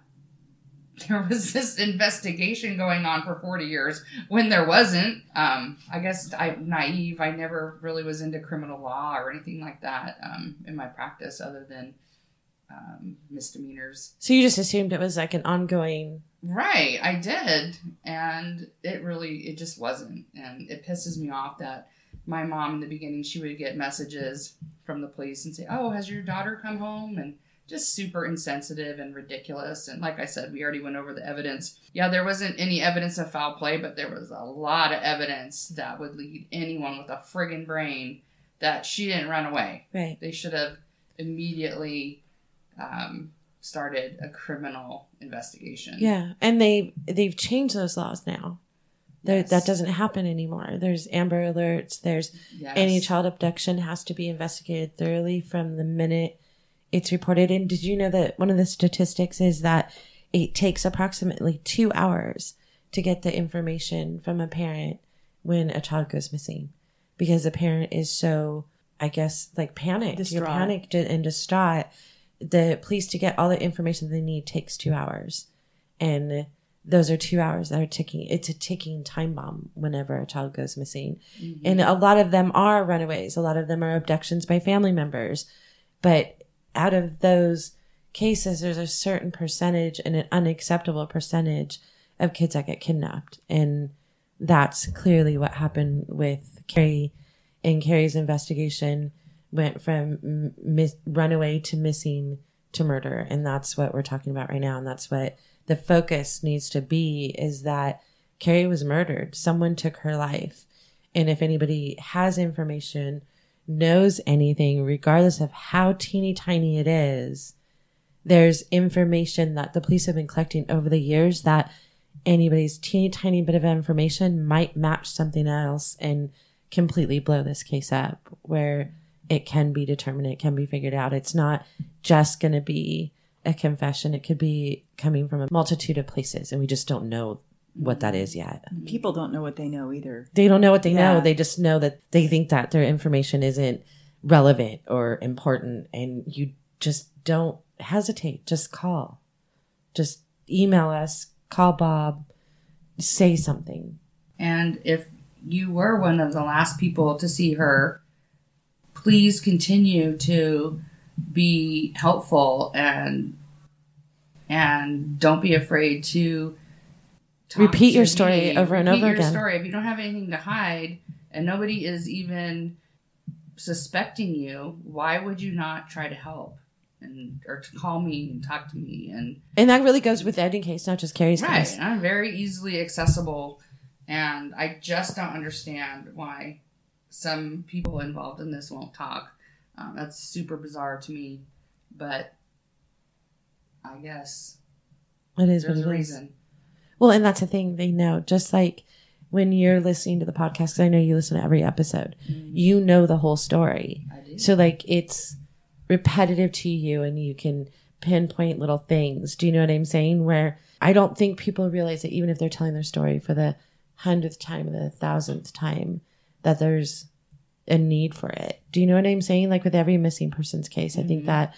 there was this investigation going on for 40 years when there wasn't. Um, I guess I'm naive. I never really was into criminal law or anything like that um, in my practice other than um, misdemeanors. So you just assumed it was like an ongoing. Right, I did, and it really it just wasn't, and it pisses me off that my mom in the beginning she would get messages from the police and say, "Oh, has your daughter come home?" and just super insensitive and ridiculous. And like I said, we already went over the evidence. Yeah, there wasn't any evidence of foul play, but there was a lot of evidence that would lead anyone with a friggin' brain that she didn't run away. Right. They should have immediately um, started a criminal investigation. Yeah, and they they've changed those laws now. Yes. That doesn't happen anymore. There's Amber Alerts. There's Yes. any child abduction has to be investigated thoroughly from the minute it's reported. And did you know that one of the statistics is that it takes approximately two hours to get the information from a parent when a child goes missing because the parent is so, I guess, like panicked. You're panicked and distraught. The police to get all the information they need takes two hours. And those are two hours that are ticking. It's a ticking time bomb whenever a child goes missing. Mm-hmm. And a lot of them are runaways. A lot of them are abductions by family members. But out of those cases, there's a certain percentage and an unacceptable percentage of kids that get kidnapped. And that's clearly what happened with Carrie. And Carrie's investigation went from mis- runaway to missing to murder. And that's what we're talking about right now. And that's what the focus needs to be is that Carrie was murdered. Someone took her life. And if anybody has information, knows anything, regardless of how teeny tiny it is, there's information that the police have been collecting over the years that anybody's teeny tiny bit of information might match something else and completely blow this case up where it can be determined, it can be figured out. It's not just going to be a confession, it could be coming from a multitude of places, and we just don't know what that is yet. Mm-hmm. People don't know what they know either. They don't know what they know. They just know that they think that their information isn't relevant or important, and you just don't hesitate. Just call, just email us, call Bob, say something. And if you were one of the last people to see her, please continue to be helpful and and don't be afraid to Repeat your story over and over your again. Story. If you don't have anything to hide and nobody is even suspecting you, why would you not try to help and or to call me and talk to me and And that really goes with any case, not just Carrie's Right. case. I'm very easily accessible, and I just don't understand why some people involved in this won't talk. Um, that's super bizarre to me, but I guess It is what there's it a is. reason. Well, and that's the thing they know. Just like when you're listening to the podcast, 'cause I know you listen to every episode, you know the whole story. I do. So like it's repetitive to you and you can pinpoint little things. Do you know what I'm saying? Where I don't think people realize that even if they're telling their story for the hundredth time or the thousandth time, that there's a need for it. Do you know what I'm saying? Like with every missing persons case, I think Mhm. that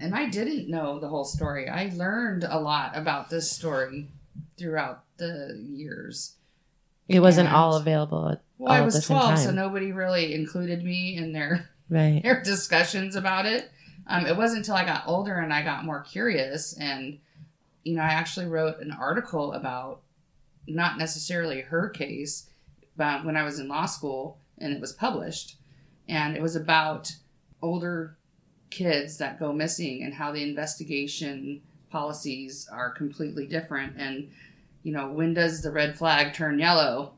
and I didn't know the whole story. I learned a lot about this story throughout the years. it wasn't And- all available at Well, all I was the 12, so nobody really included me in their right. their discussions about it. Um, it wasn't until I got older and I got more curious, and you know, I actually wrote an article about not necessarily her case, but when I was in law school, and it was published, and it was about older kids that go missing and how the investigation policies are completely different, and you know, when does the red flag turn yellow,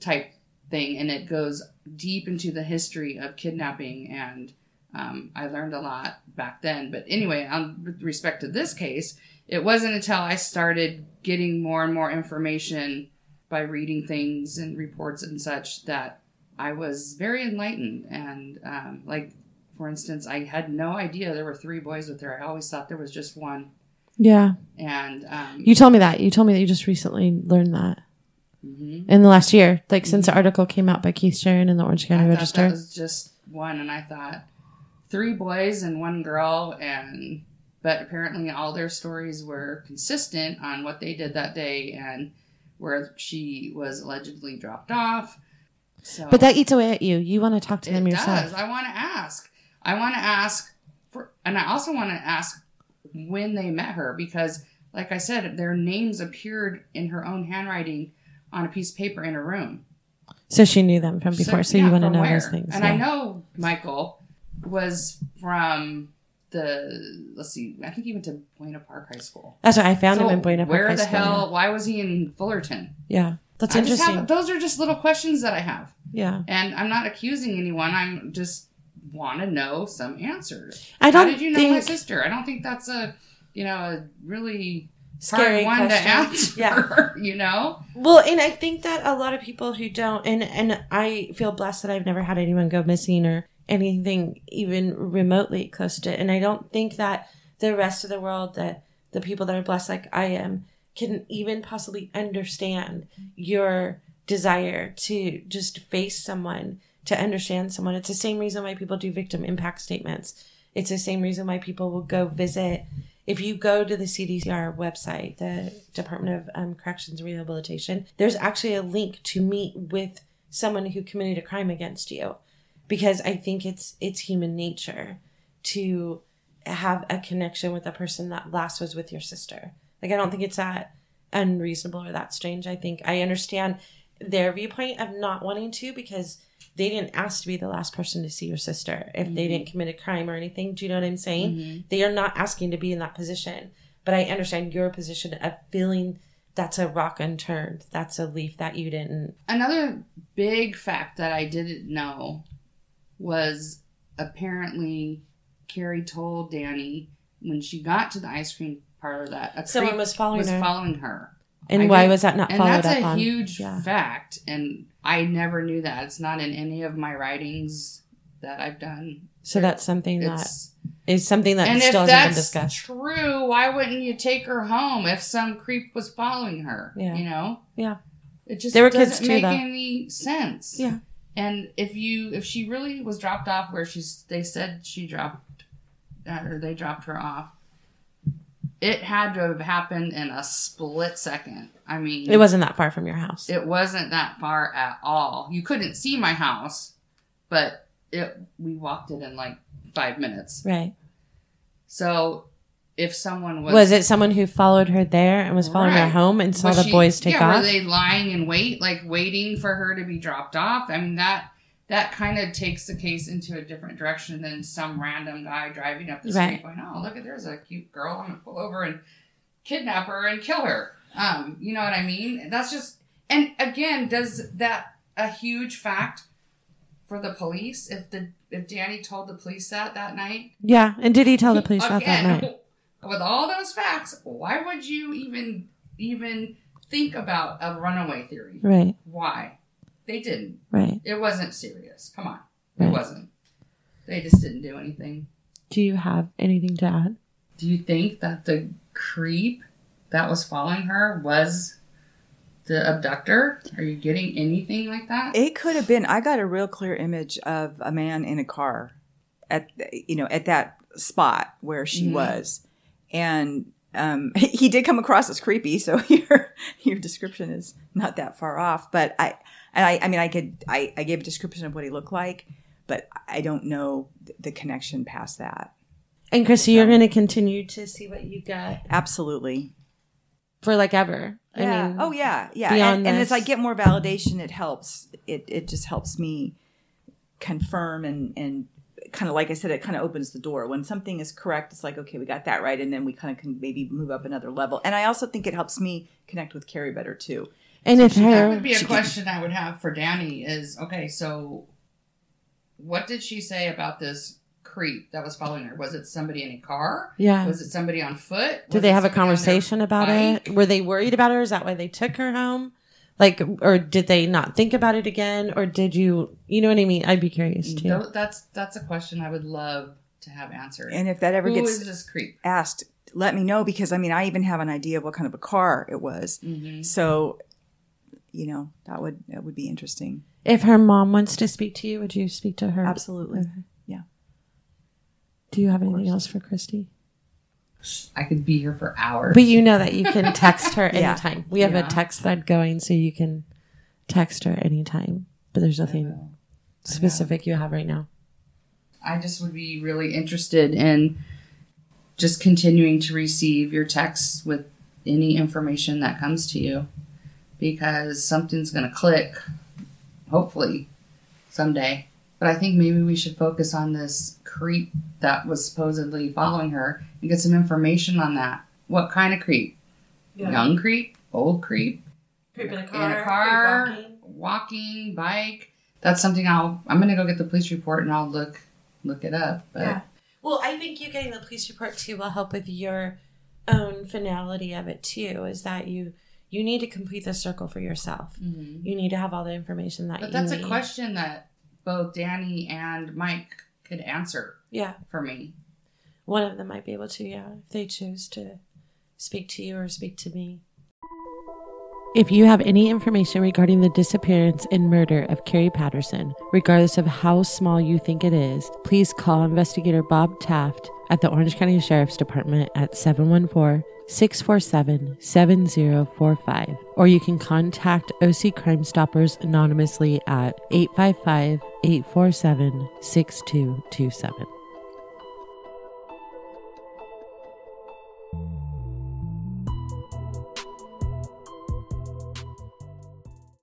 type thing, and it goes deep into the history of kidnapping and um, I learned a lot back then. But anyway, on with respect to this case, it wasn't until I started getting more and more information by reading things and reports and such that I was very enlightened. And um, like, for instance, I had no idea there were three boys with her. I always thought there was just one. Yeah. And um, You told me that. You told me that you just recently learned that mhm. in the last year, like since the article came out by Keith Sharon in the Orange County I Register. that was just one, and I thought three boys and one girl, and but apparently all their stories were consistent on what they did that day and where she was allegedly dropped off. So, but that eats away at you. You want to talk to it them does. yourself. I want to ask. I want to ask for, and I also want to ask when they met her because, like I said, their names appeared in her own handwriting on a piece of paper in her room. So she knew them from before. So, yeah, you want to know where? those things. And yeah. I know Michael was from the let's see, I think he went to Buena Park High School. That's what I found So him in Buena Park Where High the School, hell? Why was he in Fullerton? Yeah, that's I interesting. have, those are just little questions that I have, yeah, and I'm not accusing anyone. I'm just want to know some answers. I don't How did you know my sister? I don't think that's a you know a really scary hard one to answer. Yeah. you know. Well, and I think that a lot of people who don't, and and I feel blessed that I've never had anyone go missing or anything even remotely close to it. And I don't think that the rest of the world, that the people that are blessed like I am, can even possibly understand your desire to just face someone, to understand someone. It's the same reason why people do victim impact statements. It's the same reason why people will go visit. If you go to the CDCR website, the Department of um, Corrections and Rehabilitation, there's actually a link to meet with someone who committed a crime against you, because I think it's it's human nature to have a connection with a person that last was with your sister. Like I don't think it's that unreasonable or that strange. I think I understand their viewpoint of not wanting to because they didn't ask to be the last person to see your sister if they didn't mm-hmm. commit a crime or anything. Do you know what I'm saying? Mm-hmm. They are not asking to be in that position. But I understand your position of feeling that's a rock unturned. That's a leaf that you didn't. Another big fact that I didn't know was apparently Carrie told Danny when she got to the ice cream parlor that Someone was following was her. following her. And I why did- was that not and followed that's a huge Yeah. fact, and I never knew that. It's not in any of my writings that I've done. So that's something that is something that and still if hasn't been discussed. true, why wouldn't you take her home if some creep was following her? Yeah. You know? Yeah. It just They were doesn't kids too, make though. any sense. Yeah. And if you if she really was dropped off where she's they said she dropped uh, or they dropped her off, it had to have happened in a split second. I mean, It wasn't that far from your house. it wasn't that far at all. You couldn't see my house, but it we walked it in like five minutes. right. So if someone was Was it someone who followed her there and was following her home and saw was the she- boys take yeah, off? Were they lying in wait, like waiting for her to be dropped off? I mean that that kind of takes the case into a different direction than some random guy driving up the street Right. going, "Oh, look at there's a cute girl. I'm gonna pull over and kidnap her and kill her." Um, you know what I mean? That's just and again, does that a huge fact for the police if the if Danny told the police that that night? yeah. And did he tell the police that that night? with all those facts, why would you even even think about a runaway theory? Right. Why? They didn't. Right. It wasn't serious. Come on. It wasn't. They just didn't do anything. Do you have anything to add? Do you think that the creep that was following her was the abductor? Are you getting anything like that? It could have been. I got a real clear image of a man in a car at you know at that spot where she Mhm. was, and um, he did come across as creepy. So your your description is not that far off. But I and I, I mean I could I, I gave a description of what he looked like, but I don't know the connection past that. And Chrissy, you're going to continue to see what you get Absolutely. for like ever. Yeah. I mean, oh yeah, yeah. And, and as I get more validation, it helps. It it just helps me confirm and and kind of like I said, it kind of opens the door. When something is correct, it's like okay, we got that right, and then we kind of can maybe move up another level. And I also think it helps me connect with Carrie better too. And if that her, would be a she- question I would have for Danny is okay, so what did she say about this creep that was following her? Was it somebody in a car? yeah, Was it somebody on foot? did Was they have a somebody on their conversation about bike? it? Were they worried about her? Is that why they took her home? Like, or did they not think about it again? Or did you, you know what I mean? I'd be curious too. Tho- That's that's a question I would love to have answered. And if that ever Who gets is this creep? asked, let me know because I mean I even have an idea of what kind of a car it was. Mm-hmm. So, you know, that would that would be interesting. If her mom wants to speak to you, would you speak to her? Absolutely. Okay. Do you have anything else for Christy? I could be here for hours. But you know that you can text her Yeah. anytime. We have Yeah. a text thread going, so you can text her anytime. But there's nothing specific you have right now. I just would be really interested in just continuing to receive your texts with any information that comes to you because something's going to click, hopefully, someday. But I think maybe we should focus on this creep that was supposedly following her and get some information on that. What kind of creep? Young creep? Old creep? Creep in a in a car, walking. bike. That's something I'll. I'm gonna go get the police report and I'll look look it up. But Yeah. Well, I think you getting the police report too will help with your own finality of it too is that you you need to complete the circle for yourself. Mm-hmm. You need to have all the information that you. But that's need. a question that both Danny and Mike could answer Yeah. for me. One of them might be able to, yeah, if they choose to speak to you or speak to me. If you have any information regarding the disappearance and murder of Carrie Patterson, regardless of how small you think it is, please call investigator Bob Taft at the Orange County Sheriff's Department at 714 647 7045, or you can contact OC Crime Stoppers anonymously at 855 847 6227.